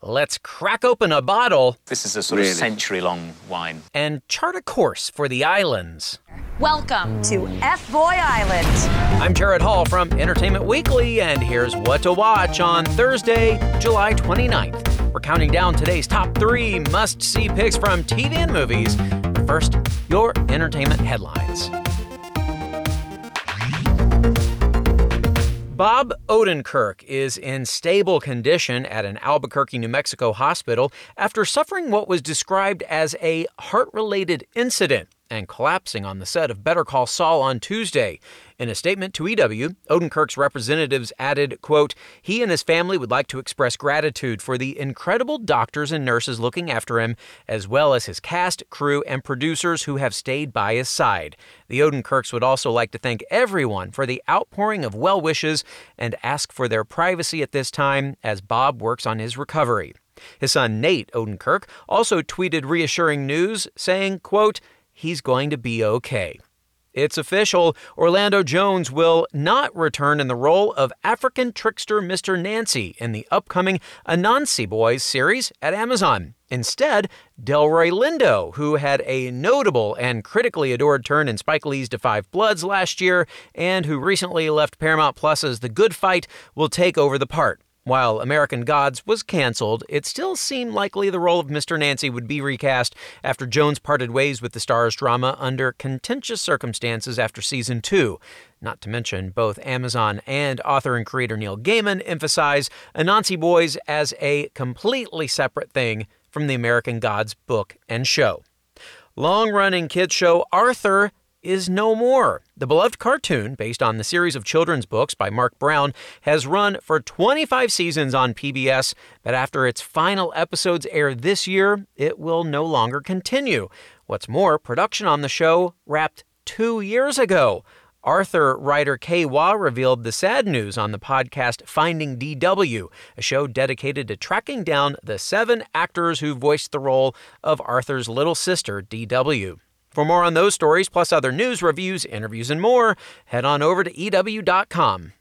Let's crack open a bottle. This is a sort really? of century long wine. And chart a course for the islands. Welcome to F Boy Island. I'm Jared Hall from Entertainment Weekly, and here's what to watch on Thursday, July 29th. We're counting down today's top three must see picks from TV and movies. First, your entertainment headlines. Bob Odenkirk is in stable condition at an Albuquerque, New Mexico hospital after suffering what was described as a heart related incident and collapsing on the set of Better Call Saul on Tuesday. In a statement to EW, Odenkirk's representatives added, quote, he and his family would like to express gratitude for the incredible doctors and nurses looking after him, as well as his cast, crew, and producers who have stayed by his side. The Odenkirks would also like to thank everyone for the outpouring of well wishes and ask for their privacy at this time as Bob works on his recovery. His son Nate Odenkirk also tweeted reassuring news, saying, quote, he's going to be okay. It's official. Orlando Jones will not return in the role of African trickster Mr. Nancy in the upcoming Anansi Boys series at Amazon. Instead, Delroy Lindo, who had a notable and critically adored turn in Spike Lee's 5 Bloods last year and who recently left Paramount Plus's The Good Fight, will take over the part. While American Gods was canceled, it still seemed likely the role of Mr. Nancy would be recast after Jones parted ways with the Starz drama under contentious circumstances after season two. Not to mention, both Amazon and author and creator Neil Gaiman emphasize Anansi Boys as a completely separate thing from the American Gods book and show. Long running kids show Arthur is no more. The beloved cartoon, based on the series of children's books by Marc Brown, has run for 25 seasons on PBS, but after its final episodes air this year, it will no longer continue. What's more, production on the show wrapped two years ago. Arthur writer Kay Waugh revealed the sad news on the podcast Finding DW, a show dedicated to tracking down the seven actors who voiced the role of Arthur's little sister, DW. For more on those stories, plus other news, reviews, interviews, and more, head on over to EW.com.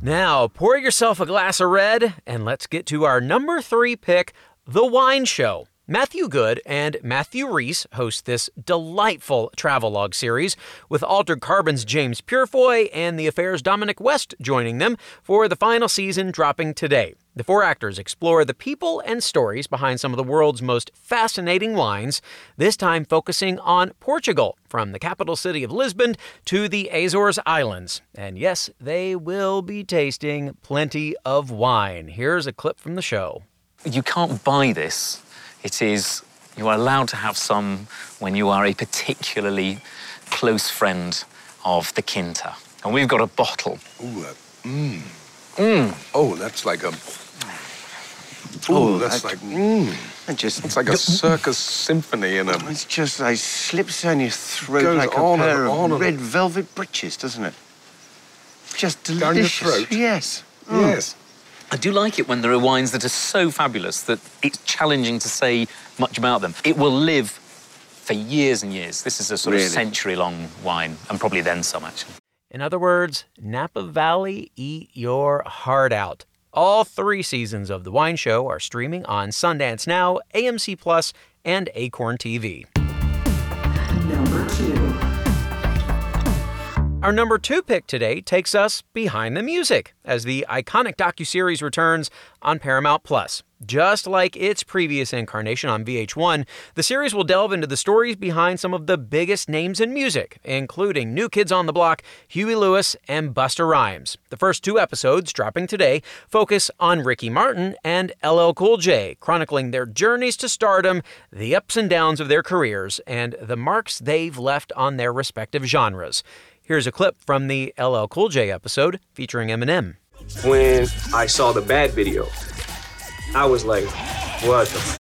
Now, pour yourself a glass of red, and let's get to our number three pick The Wine Show. Matthew Goode and Matthew Rhys host this delightful travelogue series, with Altered Carbon's James Purefoy and The Affair's Dominic West joining them for the final season dropping today. The four actors explore the people and stories behind some of the world's most fascinating wines, this time focusing on Portugal, from the capital city of Lisbon to the Azores Islands. And yes, they will be tasting plenty of wine. Here's a clip from the show. You can't buy this it is, you are allowed to have some when you are a particularly close friend of the Quinta. And we've got a bottle. Ooh, mmm. Mmm. Oh, that's like a. Ooh, that's like. Mmm. It just. It's like a circus symphony in a. It's just like slips down your throat like a pair of red velvet breeches, doesn't it? Just delicious. Down your throat. Yes. Mm. Yes. I do like it when there are wines that are so fabulous that it's challenging to say much about them. It will live for years and years. This is a sort really? of century long wine, and probably then some, actually. In other words, Napa Valley, eat your heart out. All three seasons of The Wine Show are streaming on Sundance Now, AMC Plus, and Acorn TV. Number two. Our number two pick today takes us behind the music as the iconic docuseries returns on Paramount Plus. Just like its previous incarnation on VH1, the series will delve into the stories behind some of the biggest names in music, including New Kids on the Block, Huey Lewis, and Busta Rhymes. The first two episodes, dropping today, focus on Ricky Martin and LL Cool J, chronicling their journeys to stardom, the ups and downs of their careers, and the marks they've left on their respective genres. Here's a clip from the LL Cool J episode featuring Eminem. When I saw the bad video, I was like, what the f-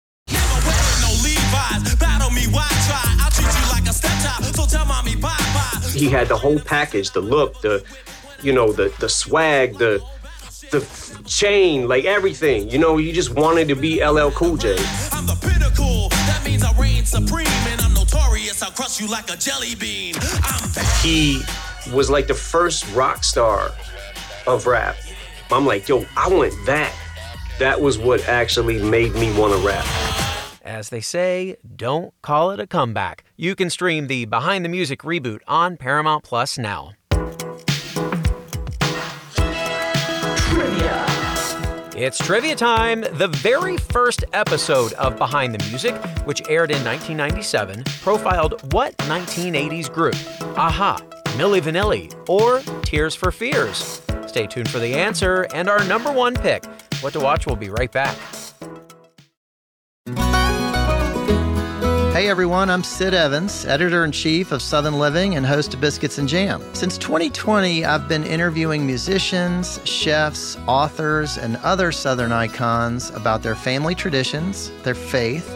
He had the whole package, the look, the you know, the the swag, the the chain, like everything. You know, you just wanted to be LL Cool J. I'm the pinnacle. That means I reign supreme and I'm notorious. I'll crush you like a jelly bean. I'm he was like the first rock star of rap. I'm like, yo, I want that. That was what actually made me want to rap. As they say, don't call it a comeback. You can stream the Behind the Music reboot on Paramount Plus now. Trivia. It's trivia time. The very first episode of Behind the Music, which aired in 1997, profiled what 1980s group? a-ha, Milli Vanilli, or Tears for Fears? Stay tuned for the answer and our number one pick. What to Watch will be right back. Hey everyone, I'm Sid Evans, editor in chief of Southern Living and host of Biscuits and Jam. Since 2020, I've been interviewing musicians, chefs, authors, and other Southern icons about their family traditions, their faith,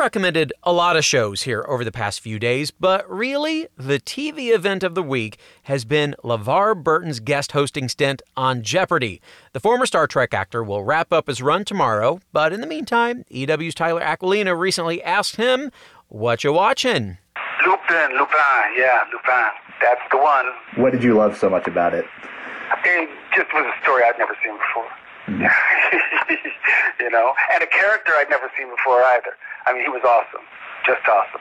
Recommended a lot of shows here over the past few days, but really, the TV event of the week has been LeVar Burton's guest hosting stint on Jeopardy! The former Star Trek actor will wrap up his run tomorrow, but in the meantime, EW's Tyler Aquilina recently asked him, What you watching? Lupin, Lupin, yeah, Lupin. That's the one. What did you love so much about it? It just was a story I'd never seen before. You know, and a character I'd never seen before either. I mean, he was awesome, just awesome.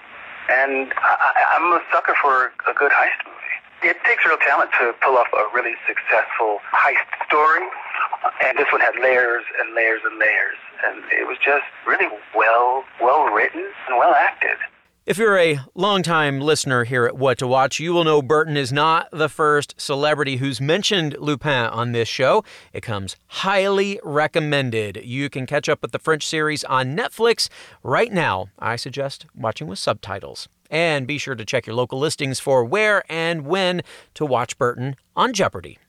And I, I'm a sucker for a good heist movie. It takes real talent to pull off a really successful heist story. And this one had layers and layers and layers. And it was just really well, well written and well acted. If you're a longtime listener here at What to Watch, you will know Burton is not the first celebrity who's mentioned Lupin on this show. It comes highly recommended. You can catch up with the French series on Netflix right now. I suggest watching with subtitles. And be sure to check your local listings for where and when to watch Burton on Jeopardy!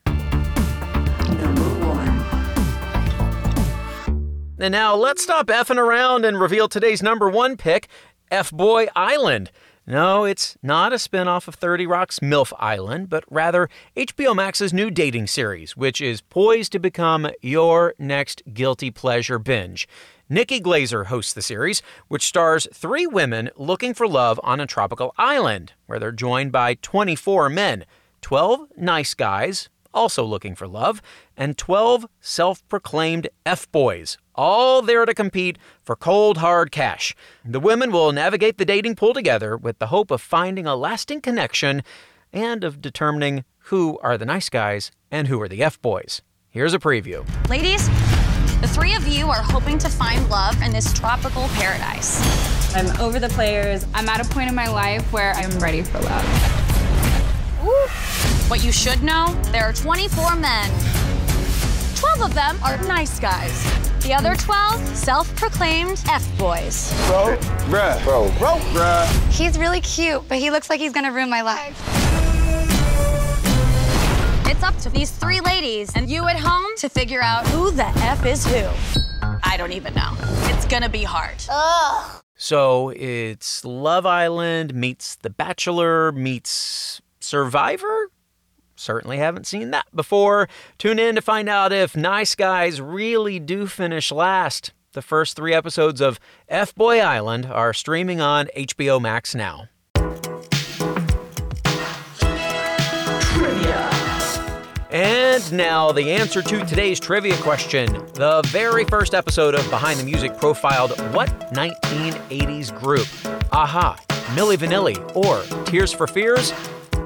And now let's stop effing around and reveal today's number one pick. F Boy Island. No, it's not a spinoff of 30 Rock's MILF Island, but rather HBO Max's new dating series, which is poised to become your next guilty pleasure binge. Nikki Glazer hosts the series, which stars three women looking for love on a tropical island, where they're joined by 24 men 12 nice guys, also looking for love, and 12 self proclaimed F boys, all there to compete for cold, hard cash. The women will navigate the dating pool together with the hope of finding a lasting connection and of determining who are the nice guys and who are the F boys. Here's a preview. Ladies, the three of you are hoping to find love in this tropical paradise. I'm over the players. I'm at a point in my life where I'm ready for love. What you should know, there are 24 men. 12 of them are nice guys. The other 12, self-proclaimed F-boys. Bro, bruh, bro, bro, bruh. He's really cute, but he looks like he's gonna ruin my life. It's up to these three ladies and you at home to figure out who the F is who. I don't even know. It's gonna be hard. Ugh. So it's Love Island meets The Bachelor meets Survivor? Certainly haven't seen that before. Tune in to find out if nice guys really do finish last. The first three episodes of F Boy Island are streaming on HBO Max now. Trivia. And now the answer to today's trivia question. The very first episode of Behind the Music profiled what 1980s group? a-ha, Milli Vanilli, or Tears for Fears?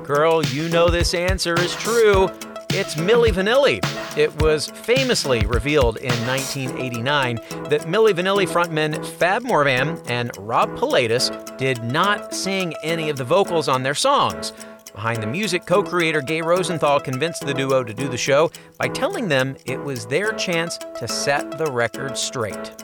Girl, you know this answer is true. It's Milli Vanilli. It was famously revealed in 1989 that Milli Vanilli frontmen Fab Morvan and Rob Pilatus did not sing any of the vocals on their songs. Behind the Music co creator Gay Rosenthal convinced the duo to do the show by telling them it was their chance to set the record straight.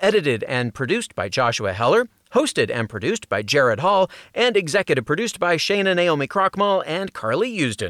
edited and produced by Joshua Heller, hosted and produced by Jared Hall, and executive produced by Shana Naomi Krochmal and Carly Usden.